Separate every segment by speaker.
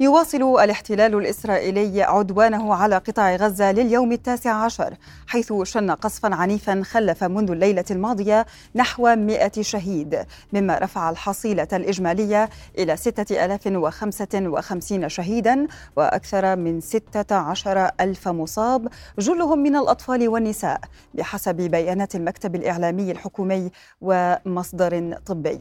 Speaker 1: يواصل الاحتلال الإسرائيلي عدوانه على قطاع غزة لليوم التاسع عشر حيث شن قصفا عنيفا خلف منذ الليلة الماضية نحو 100 شهيد مما رفع الحصيلة الإجمالية إلى 6055 شهيدا وأكثر من 16 ألف مصاب جلهم من الأطفال والنساء بحسب بيانات المكتب الإعلامي الحكومي ومصدر طبي.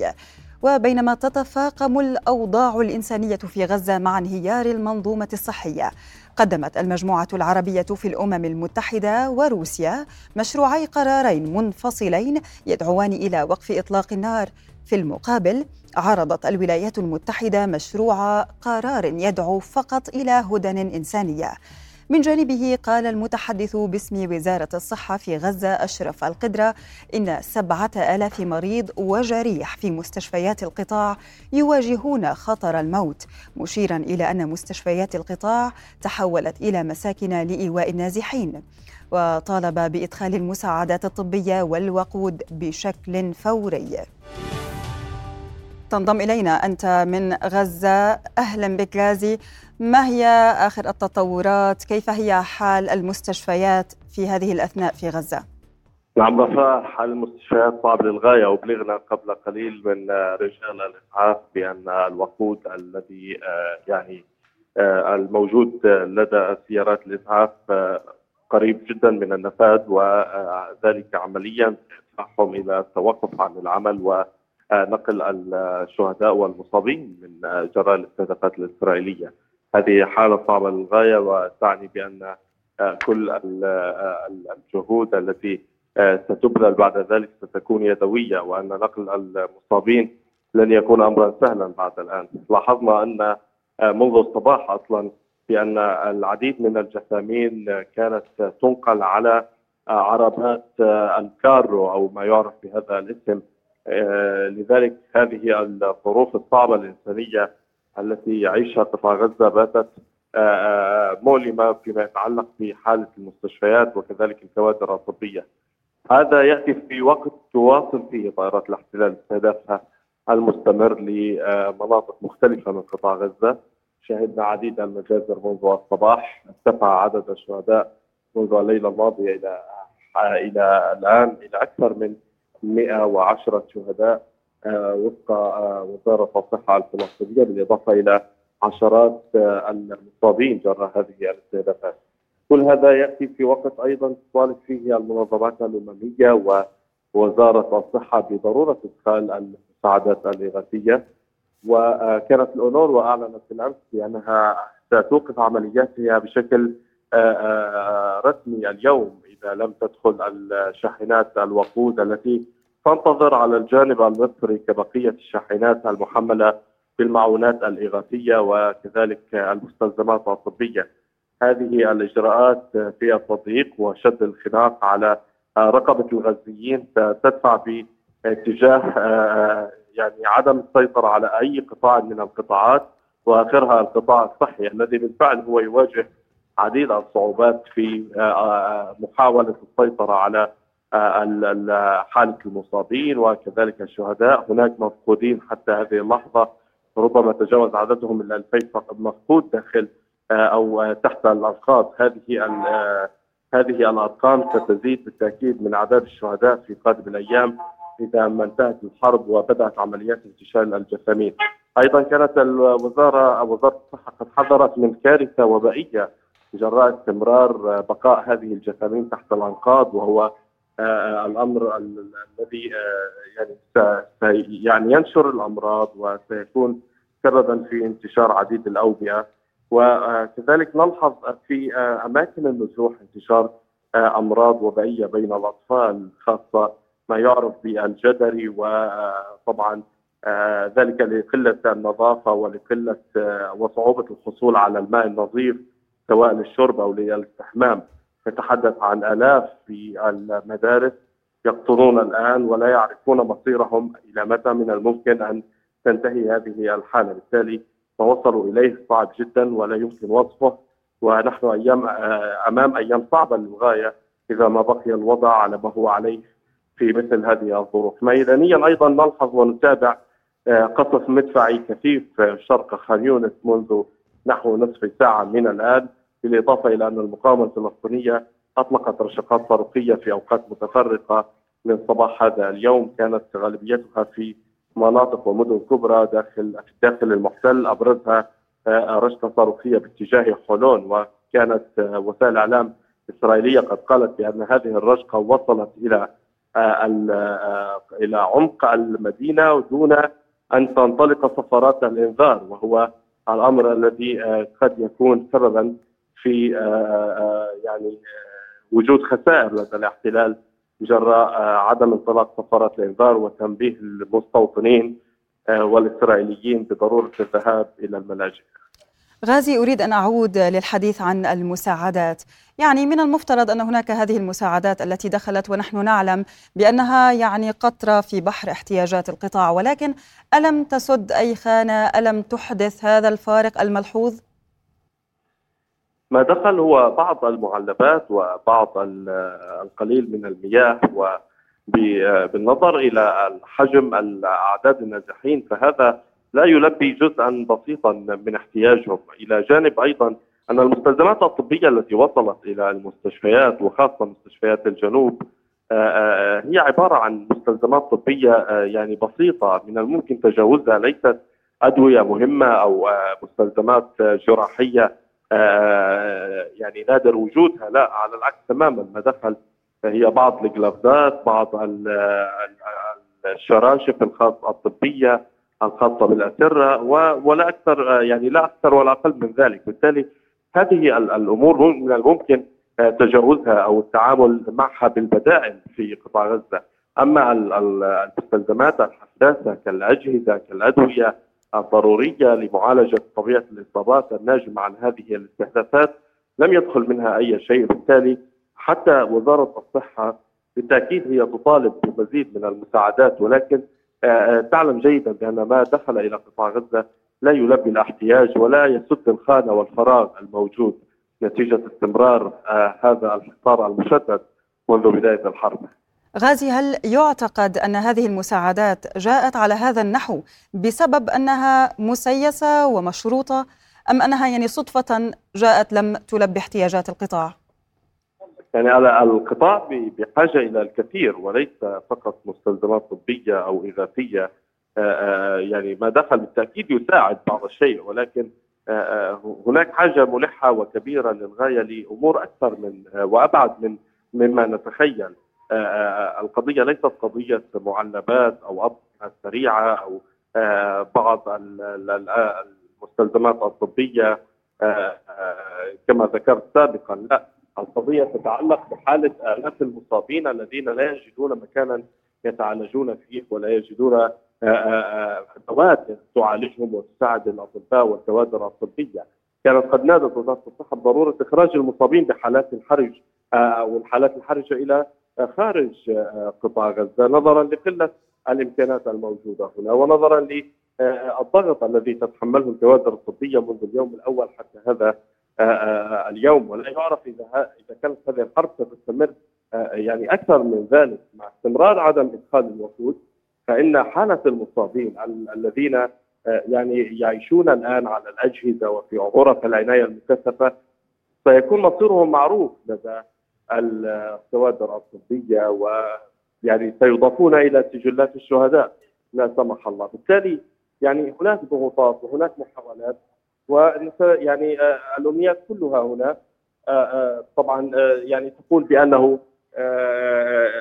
Speaker 1: وبينما تتفاقم الأوضاع الإنسانية في غزة مع انهيار المنظومة الصحية. قدمت المجموعة العربية في الأمم المتحدة وروسيا مشروعي قرارين منفصلين يدعوان إلى وقف إطلاق النار. في المقابل عرضت الولايات المتحدة مشروع قرار يدعو فقط إلى هدن إنسانية. من جانبه قال المتحدث باسم وزارة الصحة في غزة أشرف القدرة إن سبعة آلاف مريض وجريح في مستشفيات القطاع يواجهون خطر الموت مشيرا إلى أن مستشفيات القطاع تحولت إلى مساكن لإيواء النازحين. وطالب بإدخال المساعدات الطبية والوقود بشكل فوري. تنضم إلينا أنت من غزة. أهلا بك غازي. ما هي آخر التطورات؟ كيف هي حال المستشفيات في هذه الأثناء في غزة؟
Speaker 2: نعم رفاء حال المستشفيات صعب للغاية وبلغنا قبل قليل من رجال الإسعاف بأن الوقود الذي يعني الموجود لدى سيارات الإسعاف قريب جدا من النفاذ وذلك عمليا يدفعهم إلى التوقف عن العمل و نقل الشهداء والمصابين من جراء الاستهدافات الإسرائيلية. هذه حالة صعبة للغاية وتعني بأن كل الجهود التي ستبذل بعد ذلك ستكون يدوية وأن نقل المصابين لن يكون أمرا سهلا بعد الآن. لاحظنا أن منذ الصباح أصلا بأن العديد من الجثامين كانت تنقل على عربات الكارو أو ما يعرف بهذا الاسم آه، لذلك هذه الظروف الصعبة الإنسانية التي يعيشها قطاع غزة باتت آه، آه، مؤلمة فيما يتعلق بحالة المستشفيات وكذلك الكوادر الطبية. هذا يأتي في وقت تواصل فيه طائرات الاحتلال استهدافها المستمر لمناطق مختلفة من قطاع غزة. شهدنا عديد المجازر منذ الصباح. ارتفع عدد الشهداء منذ الليلة الماضية إلى إلى الآن إلى أكثر من 110 شهداء آه، وفق آه، وزارة الصحة الفلسطينية بالإضافة إلى عشرات آه، المصابين جراء هذه الاستهدافات. كل هذا يأتي في وقت أيضا تطالب فيه المنظمات الأممية ووزارة الصحة بضرورة إدخال المساعدات الإغاثية وكانت الاونروا اعلنت بالامس بأنها ستوقف عملياتها بشكل رسمي اليوم إذا لم تدخل الشاحنات الوقود التي تنتظر على الجانب المصري كبقية الشاحنات المحملة بالمعونات الإغاثية وكذلك المستلزمات الطبية. هذه الإجراءات في التضييق وشد الخناق على رقبة الغزيين تدفع باتجاه يعني عدم السيطرة على أي قطاع من القطاعات وآخرها القطاع الصحي الذي بالفعل هو يواجه عديد الصعوبات في محاولة السيطرة على حالة المصابين وكذلك الشهداء. هناك مفقودين حتى هذه اللحظة. ربما تجاوز عددهم ال 2000 مفقود داخل آه، أو تحت الأنقاض هذه آه، هذه الأرقام ستزيد بالتأكيد من أعداد الشهداء في قادم الأيام إذا ما انتهت الحرب وبدأت عمليات انتشال الجثامين أيضا كانت الوزارة وزارة الصحة قد حذرت من كارثة وبائية جراء استمرار بقاء هذه الجثامين تحت الأنقاض وهو آه، الأمر الذي آه، يعني يعني ينشر الأمراض وسيكون سببا في انتشار عديد الأوبئة وكذلك نلحظ في آه، أماكن النزوح انتشار أمراض وبائيه بين الأطفال خاصة ما يعرف بالجدري وطبعا ذلك لقلة النظافة ولقلة وصعوبة الحصول على الماء النظيف سواء للشرب أو للاستحمام. نتحدث عن آلاف في المدارس يقطرون الآن ولا يعرفون مصيرهم إلى متى من الممكن أن تنتهي هذه الحالة. بالتالي ما وصلوا إليه صعب جدا ولا يمكن وصفه ونحن أيام أمام أيام صعبة للغاية إذا ما بقي الوضع على ما هو عليه في مثل هذه الظروف. ميدانيا أيضا نلحظ ونتابع قصف مدفعي كثيف شرق خان يونس منذ نحو نصف ساعة من الآن. بالإضافة إلى أن المقاومة الفلسطينية أطلقت رشقات صاروخيه في أوقات متفرقة من صباح هذا اليوم. كانت غالبيتها في مناطق ومدن كبرى داخل داخل المحتل أبرزها آه، رشقة صاروخيه باتجاه حولون. وكانت آه، وسائل اعلام اسرائيليه قد قالت بأن هذه الرشقة وصلت إلى آه، إلى عمق المدينة دون أن تنطلق صفارات الإنذار. وهو الأمر الذي قد يكون سببا في يعني وجود خسائر لدى الاحتلال جراء عدم انطلاق صفارات الإنذار وتنبيه المستوطنين والإسرائيليين بضرورة الذهاب إلى الملاجئ.
Speaker 1: غازي أريد أن أعود للحديث عن المساعدات، يعني من المفترض أن هناك هذه المساعدات التي دخلت ونحن نعلم بأنها يعني قطرة في بحر احتياجات القطاع، ولكن ألم تسد أي خانة؟ ألم تحدث هذا الفارق الملحوظ؟
Speaker 2: ما دخل هو بعض المعلبات وبعض القليل من المياه وبالنظر إلى الحجم الأعداد النازحين فهذا لا يلبي جزءا بسيطا من احتياجهم. إلى جانب أيضا أن المستلزمات الطبية التي وصلت إلى المستشفيات وخاصة مستشفيات الجنوب آه، آه، هي عبارة عن مستلزمات طبية آه، يعني بسيطة من الممكن تجاوزها ليست أدوية مهمة أو مستلزمات جراحية. يعني نادر وجودها. لا على العكس تماما. ما دخل هي بعض الجلافزات بعض الشراشف الخاصه الطبية الخاصة بالأسرة ولا أكثر يعني لا أكثر ولا أقل من ذلك، بالتالي هذه الأمور من الممكن تجاوزها أو التعامل معها بالبدائل في قطاع غزة، أما المستلزمات الحساسة كالأجهزة كالأدوية الضروريه لمعالجة طبيعة الإصابات الناجمة عن هذه الاستهدافات لم يدخل منها أي شيء، بالتالي حتى وزارة الصحة بالتأكيد هي تطالب بمزيد من المساعدات ولكن آه، آه، تعلم جيدا بأن ما دخل إلى قطاع غزة لا يلبي الاحتياج ولا يسد الخانة والفراغ الموجود نتيجة استمرار آه، هذا الحصار المشدد منذ بداية الحرب.
Speaker 1: غازي هل يعتقد أن هذه المساعدات جاءت على هذا النحو بسبب أنها مسيسة ومشروطة أم أنها يعني صدفة جاءت لم تلبي احتياجات القطاع؟
Speaker 2: يعني القطاع بحاجة إلى الكثير وليس فقط مستلزمات طبية أو اغاثيه آه، آه، يعني ما دخل بالتأكيد يساعد بعض الشيء ولكن آه، هناك حاجة ملحة وكبيرة للغاية لأمور أكثر من وأبعد من مما نتخيل القضية ليست قضية معلبات أو اطعمه سريعة أو بعض المستلزمات الطبية كما ذكرت سابقا. لا القضية تتعلق بحالة آلاف المصابين الذين لا يجدون مكانا يتعالجون فيه ولا يجدون آه، آه، آه، أدوات تعالجهم وتساعد الأطباء والكوادر الطبية. كانت قد نادت وزارة الصحة بضرورة إخراج المصابين بحالات الحرج أو الحالات الحرجة إلى خارج قطاع غزة نظرا لقلة الإمكانات الموجودة هنا ونظرا للضغط الذي تتحمله الكوادر الطبية منذ اليوم الأول حتى هذا آه، آه، اليوم. ولا يعرف إذا إذا كانت هذه الحرب ستستمر آه، يعني أكثر من ذلك. مع استمرار عدم إدخال الوقود فإن حالة المصابين الذين يعني يعيشون الآن على الأجهزة وفي غرف العناية المكثفة سيكون مصيرهم معروف لدى الكوادر الطبيه ويعني سيضافون إلى سجلات الشهداء لا سمح الله. بالتالي يعني هناك ضغوطات وهناك محاولات ويعني آه، الأمنيات كلها هنا آه، آه، طبعا يعني تقول بأنه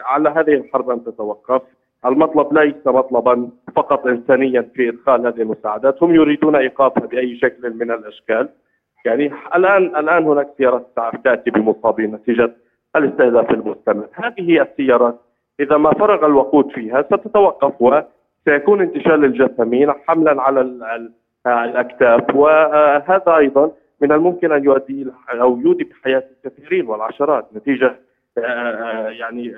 Speaker 2: على هذه الحرب أن تتوقف. المطلب ليس مطلبا فقط انسانيا في إدخال هذه المساعدات. هم يريدون إيقافها بأي شكل من الأشكال. يعني الآن الآن هناك سيارات اسعاف تأتي بمصابين نتيجة الاستهداف المستمر هذه السيارات. إذا ما فرغ الوقود فيها ستتوقف وسيكون انتشال الجثامين حملا على الأكتاف. وهذا أيضا من الممكن أن يؤدي أو يودي بحياه الكثيرين والعشرات آه، يعني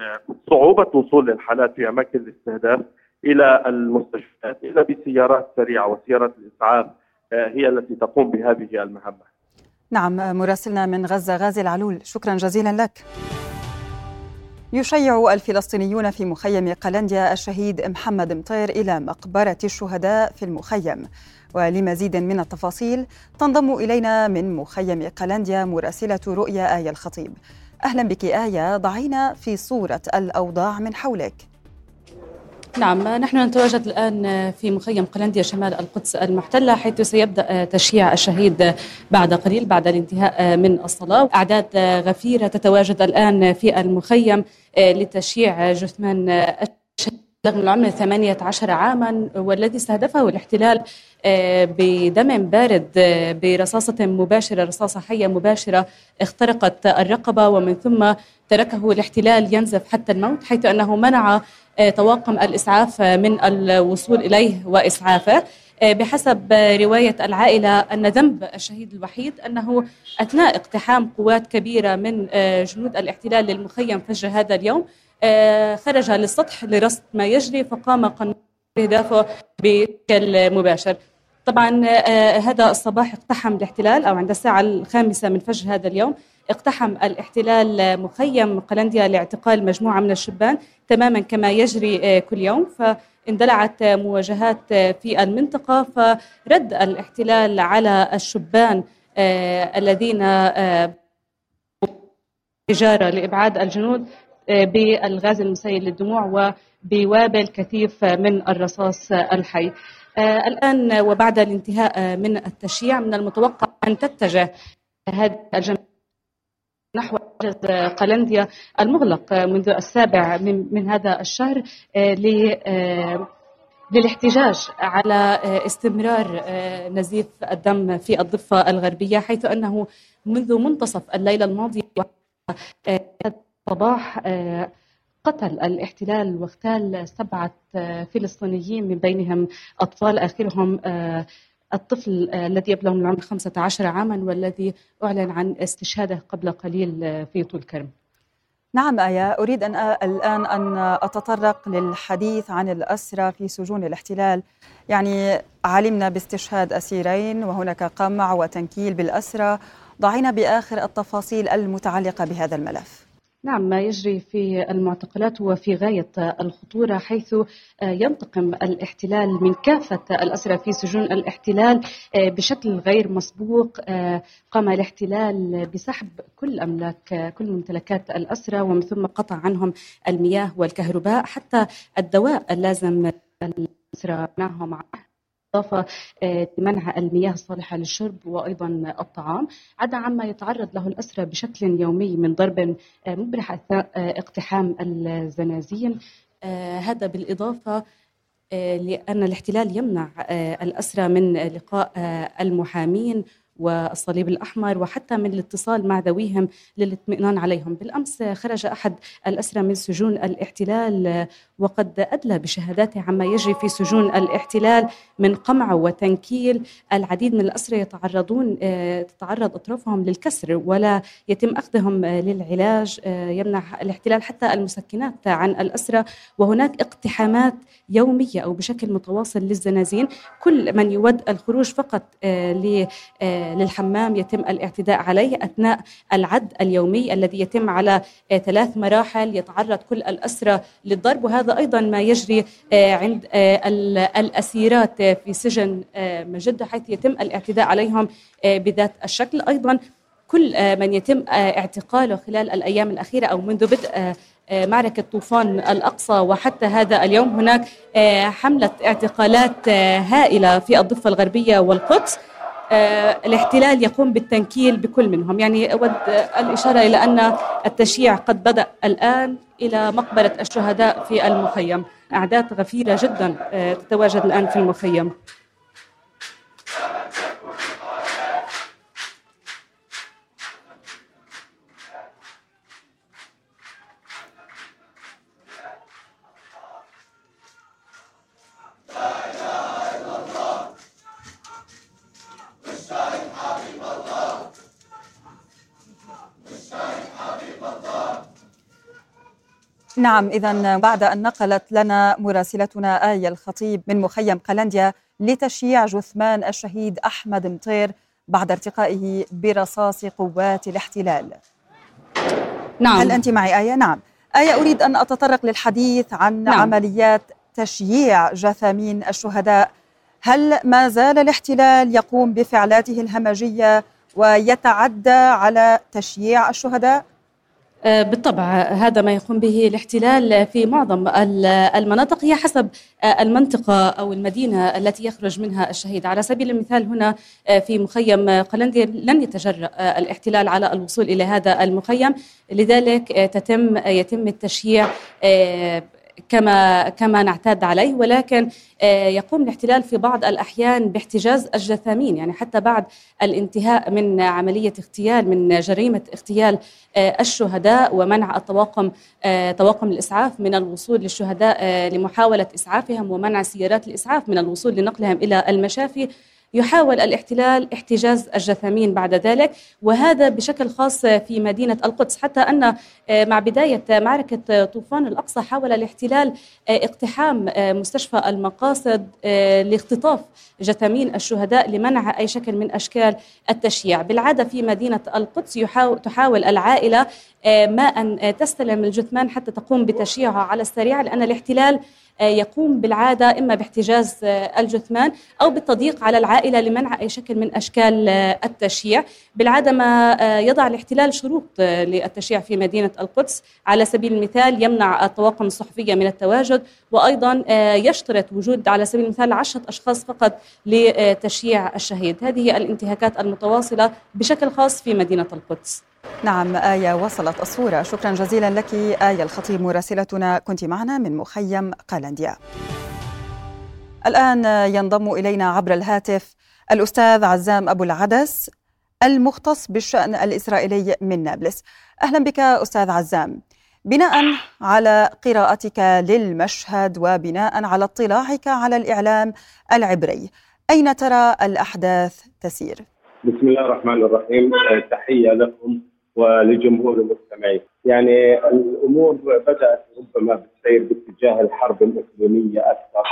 Speaker 2: صعوبة وصول الحالات في أماكن الاستهداف إلى المستشفيات. الا بسيارات سريعة وسيارات الإسعاف هي التي تقوم بهذه المهمة.
Speaker 1: نعم مراسلنا من غزة غازي العلول. شكرا جزيلا لك. يشيع الفلسطينيون في مخيم قلنديا الشهيد محمد مطير إلى مقبرة الشهداء في المخيم. ولمزيد من التفاصيل تنضم إلينا من مخيم قلنديا مراسلة رؤيا آية الخطيب. أهلا بك آية ضعينا في صورة الأوضاع من حولك.
Speaker 3: نعم نحن نتواجد الآن في مخيم قلنديا شمال القدس المحتلة حيث سيبدأ تشييع الشهيد بعد قليل بعد الانتهاء من الصلاة. أعداد غفيرة تتواجد الآن في المخيم لتشييع جثمان الشهيد من العمر 18 عاما والذي استهدفه الاحتلال بدم بارد برصاصة مباشرة رصاصة حية مباشرة اخترقت الرقبة ومن ثم تركه الاحتلال ينزف حتى الموت حيث أنه منع طواقم الإسعاف من الوصول إليه وإسعافه. بحسب رواية العائلة أن ذنب الشهيد الوحيد أنه أثناء اقتحام قوات كبيرة من جنود الاحتلال للمخيم فجر هذا اليوم خرج للسطح لرصد ما يجري فقام قناة استهدافه بشكل مباشر. طبعا هذا الصباح اقتحم الاحتلال أو عند الساعة الخامسة من فجر هذا اليوم. اقتحم الاحتلال مخيم قلنديا لاعتقال مجموعة من الشبان تماما كما يجري كل يوم. فاندلعت مواجهات في المنطقة. فرد الاحتلال على الشبان الذين إجارة لإبعاد الجنود بالغاز المسيل للدموع وبوابل كثيف من الرصاص الحي. الآن وبعد الانتهاء من التشييع من المتوقع أن تتجه هذه الجماعة نحو حجز قلنديا المغلق منذ السابع من, من هذا الشهر للاحتجاج على استمرار نزيف الدم في الضفة الغربية حيث أنه منذ منتصف الليلة الماضية صباح قتل الاحتلال واغتال سبعة فلسطينيين من بينهم أطفال آخرهم الطفل الذي يبلغ من العمر 15 عاما والذي أعلن عن استشهاده قبل قليل في طول كرم
Speaker 1: نعم آية. أريد أن الآن أن أتطرق للحديث عن الأسرى في سجون الاحتلال. يعني علمنا باستشهاد أسيرين وهناك قمع وتنكيل بالأسرى. ضعينا بآخر التفاصيل المتعلقة بهذا الملف.
Speaker 3: نعم ما يجري في المعتقلات هو في غاية الخطورة حيث ينتقم الاحتلال من كافة الأسرى في سجون الاحتلال بشكل غير مسبوق قام الاحتلال بسحب كل أملاك كل ممتلكات الأسرى ومن ثم قطع عنهم المياه والكهرباء حتى الدواء اللازم الأسرى معهم معه إضافة لمنع المياه الصالحة للشرب وأيضا الطعام. عدا عما يتعرض له الأسرى بشكل يومي من ضرب مبرح أثناء اقتحام الزنازين. هذا بالإضافة لأن الاحتلال يمنع الأسرى من لقاء المحامين والصليب الأحمر وحتى من الاتصال مع ذويهم للاطمئنان عليهم. بالأمس خرج أحد الأسرى من سجون الاحتلال وقد أدلى بشهاداته عما يجري في سجون الاحتلال من قمع وتنكيل. العديد من الأسرى يتعرضون تتعرض أطرافهم للكسر ولا يتم أخذهم للعلاج يمنع الاحتلال حتى المسكنات عن الأسرى. وهناك اقتحامات يومية أو بشكل متواصل للزنازين. كل من يود الخروج فقط للحمام يتم الاعتداء عليه أثناء العد اليومي الذي يتم على ثلاث مراحل. يتعرض كل الأسرى للضرب. وهذا أيضا ما يجري عند الأسيرات في سجن مجدة حيث يتم الاعتداء عليهم بذات الشكل. أيضا كل من يتم اعتقاله خلال الأيام الأخيرة أو منذ بدء معركة طوفان الأقصى وحتى هذا اليوم هناك حملة اعتقالات هائلة في الضفة الغربية والقدس. الاحتلال يقوم بالتنكيل بكل منهم. يعني أود الإشارة إلى أن التشييع قد بدأ الآن إلى مقبرة الشهداء في المخيم. أعداد غفيرة جدا تتواجد الآن في المخيم.
Speaker 1: نعم إذا بعد أن نقلت لنا مراسلتنا آية الخطيب من مخيم قلنديا لتشييع جثمان الشهيد أحمد مطير بعد ارتقائه برصاص قوات الاحتلال
Speaker 3: نعم
Speaker 1: هل أنت معي آية؟ نعم آية أريد أن أتطرق للحديث عن نعم. عمليات تشييع جثامين الشهداء هل ما زال الاحتلال يقوم بفعلاته الهمجية ويتعدى على تشييع الشهداء؟
Speaker 3: آه، بالطبع هذا ما يقوم به الاحتلال في معظم المناطق. هي حسب آه، المنطقة أو المدينة التي يخرج منها الشهيد. على سبيل المثال هنا آه، في مخيم قلندي لن يتجرأ الاحتلال على الوصول إلى هذا المخيم. لذلك تتم يتم التشييع كما كما نعتاد عليه ولكن آه، يقوم الاحتلال في بعض الأحيان باحتجاز الجثامين يعني حتى بعد الانتهاء من عملية اغتيال من جريمة اغتيال آه، الشهداء ومنع الطواقم آه، طواقم الإسعاف من الوصول للشهداء لمحاولة إسعافهم ومنع سيارات الإسعاف من الوصول لنقلهم إلى المشافي. يحاول الاحتلال احتجاز الجثامين بعد ذلك وهذا بشكل خاص في مدينة القدس. حتى أن آه، مع بداية معركة طوفان الأقصى حاول الاحتلال آه، اقتحام آه، مستشفى المقاصد لاختطاف جثامين الشهداء لمنع أي شكل من أشكال التشييع. بالعادة في مدينة القدس تحاول العائلة ما أن تستلم الجثمان حتى تقوم بتشييعها على السريع لأن الاحتلال آه، يقوم بالعادة إما باحتجاز آه، الجثمان أو بالتضييق على العائلة لمنع أي شكل من أشكال آه، التشييع. بالعادة ما يضع الاحتلال شروط للتشييع في مدينة القدس. على سبيل المثال يمنع الطواقم الصحفية من التواجد وأيضا يشترط وجود على سبيل المثال عشرة أشخاص فقط لتشييع الشهيد. هذه الانتهاكات المتواصلة بشكل خاص في مدينة القدس.
Speaker 1: نعم آية وصلت الصورة. شكرا جزيلا لك آية الخطيب. مراسلتنا كنت معنا من مخيم قالنديا الآن ينضم إلينا عبر الهاتف الأستاذ عزام أبو العدس المختص بالشأن الإسرائيلي من نابلس. أهلا بك أستاذ عزام. بناء على قراءتك للمشهد وبناء على اطلاعك على الإعلام العبري أين ترى الأحداث تسير؟
Speaker 4: بسم الله الرحمن الرحيم. تحية لكم. ولجمهور المستمعين. يعني الأمور بدأت ربما بالسير باتجاه الحرب الاقليميه أكثر.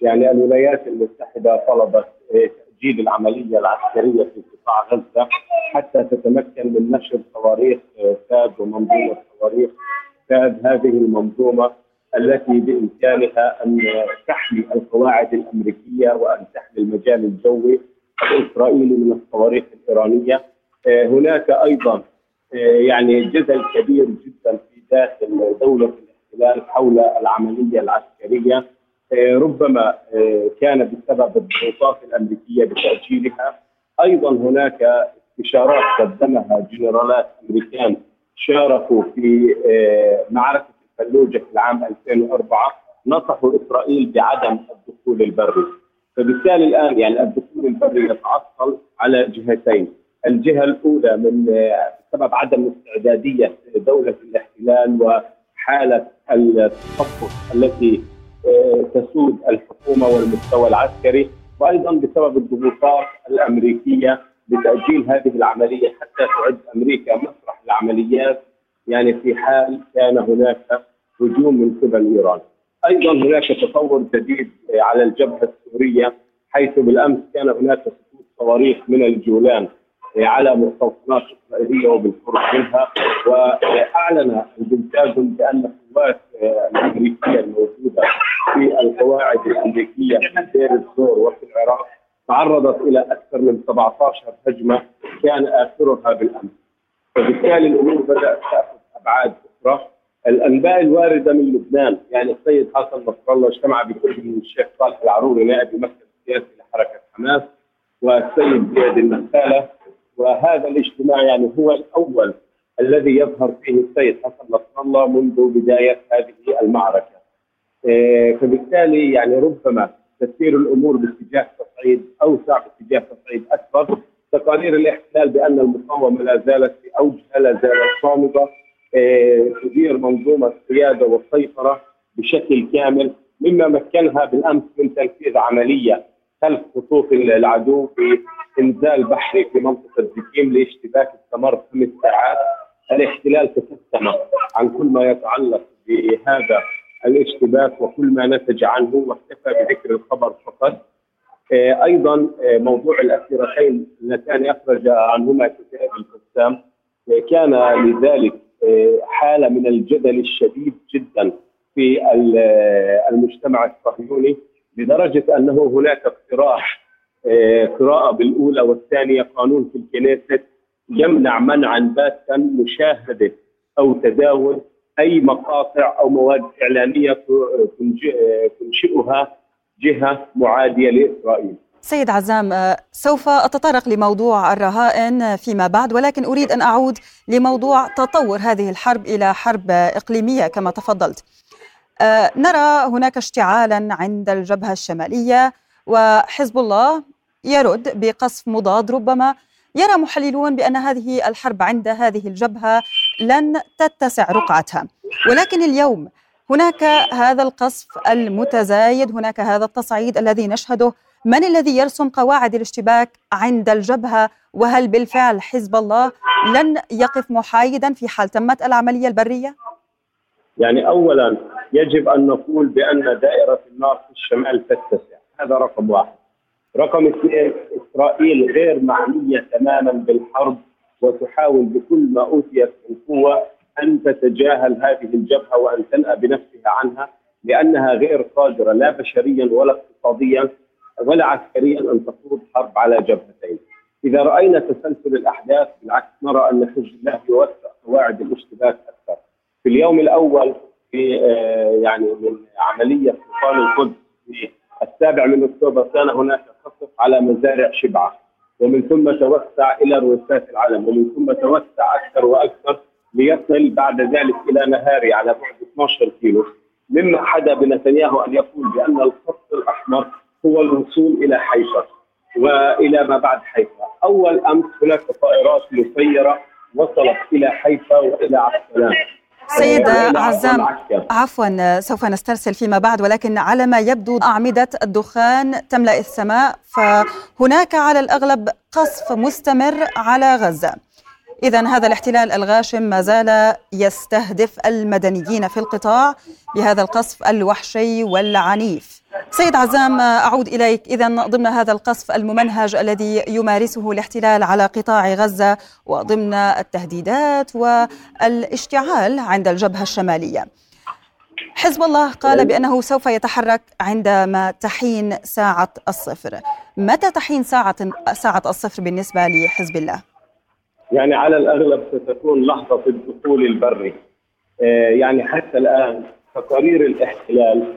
Speaker 4: يعني الولايات المتحدة طلبت تأجيل العملية العسكرية في قطاع غزة حتى تتمكن من نشر صواريخ ساد ومنظومة صواريخ ساد هذه المنظومة التي بإمكانها أن تحمي القواعد الأمريكية وأن تحمي المجال الجوي الإسرائيلي من الصواريخ الإيرانية. هناك أيضا يعني جدل كبير جدا في داخل دولة الاحتلال حول العملية العسكرية. ربما كان بسبب الضغوطات الأمريكية بتأجيلها. أيضا هناك استشارات قدمها جنرالات أمريكان شاركوا في معركة الفلوجة في العام 2004 نصحوا إسرائيل بعدم الدخول البري. فبالتالي الآن يعني الدخول البري يتعطل على جهتين. الجهة الأولى من بسبب عدم استعدادية دولة الاحتلال وحالة التصفف التي آه، تسود الحكومة والمستوى العسكري وأيضا بسبب الضغوطات الأمريكية بتأجيل هذه العملية حتى تعد أمريكا مسرح العمليات يعني في حال كان هناك هجوم من قبل إيران. أيضا هناك تطور جديد على الجبهة السورية حيث بالأمس كان هناك سقوط صواريخ من الجولان على مستوطنات إسرائيلية وبالقرب منها. وأعلن البنتاجون بأن القوات الأمريكية الموجودة في القواعد الأمريكية في دير الزور وفي العراق تعرضت إلى أكثر من 17 هجمة كان آخرها بالأمس. فبالتالي الأمور بدأت تأخذ أبعاد أخرى. الأنباء الواردة من لبنان يعني السيد حسن نصر الله اجتمع بكل من الشيخ صالح العروري نائب المكتب السياسي لحركة حماس والسيد زياد النخالة وهذا الاجتماع يعني هو الأول الذي يظهر فيه السيد حسن نصر الله منذ بداية هذه المعركة. آه، فبالتالي يعني ربما تسير الأمور باتجاه تصعيد أوسع باتجاه تصعيد أكبر. تقارير الاحتلال بأن المقاومة لا زالت في اوجها لا زالت صامدة آه، تدير منظومة القياده والسيطره بشكل كامل مما مكنها بالأمس من تنفيذ عملية خلف خطوط العدو في إنزال بحري في منطقة زكيم لاشتباك استمر خمس ساعات. الاحتلال تكتم عن كل ما يتعلق بهذا الاشتباك وكل ما نتج عنه واكتفى بذكر الخبر فقط. آه، أيضا آه، موضوع الأسيرتين اللتان اخرج عنهما كتاب القسام آه، كان لذلك حالة من الجدل الشديد جدا في المجتمع الصهيوني. لدرجة أنه هناك اقتراح قراءة بالأولى والثانية قانون في الكنيست يمنع منعا باتا مشاهدة أو تداول أي مقاطع أو مواد إعلامية تنشئها جهة معادية لإسرائيل.
Speaker 1: سيد عزام سوف أتطرق لموضوع الرهائن فيما بعد ولكن أريد أن أعود لموضوع تطور هذه الحرب إلى حرب إقليمية كما تفضلت. نرى هناك اشتعالا عند الجبهة الشمالية وحزب الله يرد بقصف مضاد ربما يرى محللون بأن هذه الحرب عند هذه الجبهة لن تتسع رقعتها. ولكن اليوم هناك هذا القصف المتزايد هناك هذا التصعيد الذي نشهده. من الذي يرسم قواعد الاشتباك عند الجبهة؟ وهل بالفعل حزب الله لن يقف محايدا في حال تمت العملية البرية؟
Speaker 4: يعني اولا يجب أن نقول بأن دائرة النار في الشمال تتسع، هذا رقم واحد. رقم اثنين إسرائيل غير معنية تماما بالحرب وتحاول بكل ما أوتيت من قوة أن تتجاهل هذه الجبهة وأن تنأى بنفسها عنها لأنها غير قادرة لا بشريا ولا اقتصاديا ولا عسكريا أن تخوض حرب على جبهتين. إذا رأينا تسلسل الأحداث بالعكس نرى أن حزب الله يوسع قواعد الاشتباك أكثر. في اليوم الأول في يعني من عملية سلطان القدس في السابع من أكتوبر كان هناك قصف على مزارع شبعة. ومن ثم توسع إلى روسات العالم ومن ثم توسع أكثر وأكثر ليصل بعد ذلك إلى نهاري على بعد 12 كيلو. مما حدا بنتنياهو أن يقول بأن الخط الأحمر هو الوصول إلى حيفا وإلى ما بعد حيفا أول أمس هناك طائرات مسيرة وصلت إلى حيفا وإلى عسقلان
Speaker 1: سيد عزام عفوا سوف نسترسل فيما بعد ولكن على ما يبدو أعمدة الدخان تملأ السماء فهناك على الأغلب قصف مستمر على غزة. إذا هذا الاحتلال الغاشم ما زال يستهدف المدنيين في القطاع بهذا القصف الوحشي والعنيف. سيد عزام أعود إليك إذا ضمن هذا القصف الممنهج الذي يمارسه الاحتلال على قطاع غزة وضمن التهديدات والاشتعال عند الجبهة الشمالية. حزب الله قال بأنه سوف يتحرك عندما تحين ساعة الصفر. متى تحين ساعة ساعة الصفر بالنسبة لحزب الله؟
Speaker 4: يعني على الأغلب ستكون لحظة الدخول البري يعني حتى الآن تقارير الاحتلال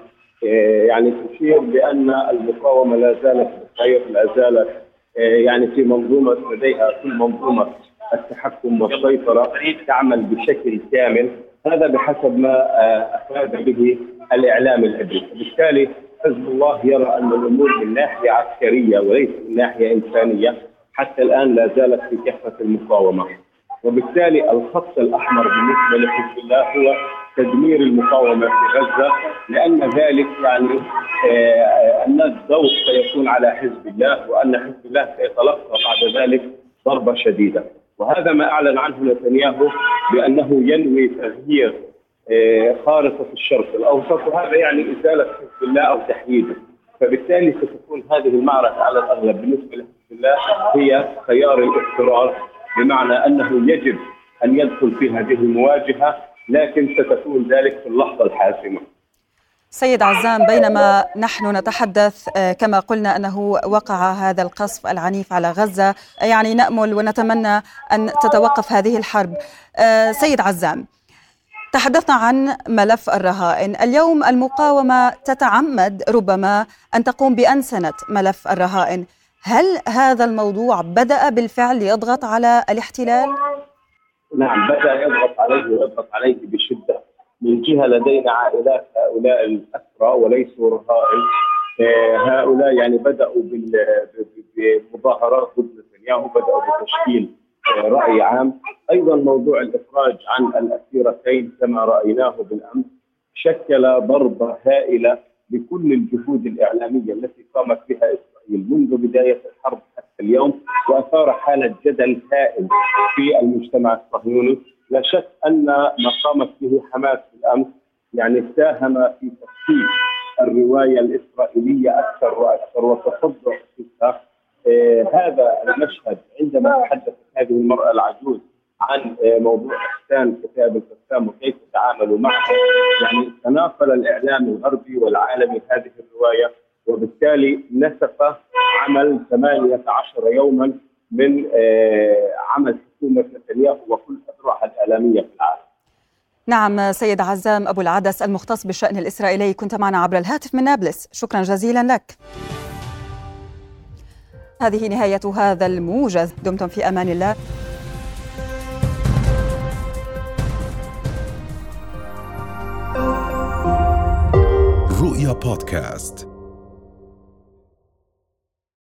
Speaker 4: يعني تشير بأن المقاومة لا زالت بخير لا زالت يعني في منظومة لديها كل منظومة التحكم والسيطرة تعمل بشكل كامل. هذا بحسب ما أفاد به الإعلام العبري وبالتالي حزب الله يرى أن الأمور من ناحية عسكرية وليس من ناحية إنسانية حتى الآن لا زالت في كفه المقاومة. وبالتالي الخط الأحمر بالنسبة لحزب الله هو تدمير المقاومة في غزة. لأن ذلك يعني آه أن الضوء سيكون على حزب الله وأن حزب الله سيتلقى بعد ذلك ضربة شديدة وهذا ما أعلن عنه نتنياهو بأنه ينوي تغيير آه خارطة الشرق الأوسط وهذا يعني إزالة حزب الله أو تحييده فبالتالي ستكون هذه المعركة على الأغلب بالنسبة لحزب الله هي خيار الاضطرار بمعنى أنه يجب أن يدخل في هذه المواجهة لكن ستكون ذلك في اللحظة الحاسمة.
Speaker 1: سيد عزام بينما نحن نتحدث كما قلنا أنه وقع هذا القصف العنيف على غزة يعني نأمل ونتمنى أن تتوقف هذه الحرب. سيد عزام تحدثنا عن ملف الرهائن اليوم المقاومة تتعمد ربما أن تقوم بأنسنة ملف الرهائن هل هذا الموضوع بدأ بالفعل يضغط على الاحتلال؟
Speaker 4: نعم بدأ يضغط عليه ويضغط عليه بشدة من جهة لدينا عائلات هؤلاء الأسرى وليسوا رهائن. هؤلاء يعني بدأوا بمظاهرات ضد نتنياهو بدأوا بتشكيل رأي عام. أيضا موضوع الإفراج عن الأسيرتين كما رأيناه بالأمس شكل ضربة هائلة لكل الجهود الإعلامية التي قامت بها إسرائيل منذ بداية الحرب حتى اليوم وأثار حالة جدل هائل في المجتمع الصهيوني. لا شك أن ما قامت به حماس بالأمس يعني ساهم في تفكيك الرواية الإسرائيلية أكثر وأكثر وتصدع فيها. آه هذا المشهد عندما تحدثت هذه المرأة العجوز عن موضوع إحسان كتاب القسام وكيف تعاملوا معه. يعني تناقل الإعلام الغربي والعالمي هذه الرواية وبالتالي نسف عمل 18 يوما من عمل حكومه نتنياهو وكل اذرعها الإعلامية في العالم.
Speaker 1: نعم سيد عزام أبو العدس المختص بالشأن الإسرائيلي كنت معنا عبر الهاتف من نابلس، شكرا جزيلا لك. هذه نهاية هذا الموجز، دمتم في أمان الله.
Speaker 5: رؤيا بودكاست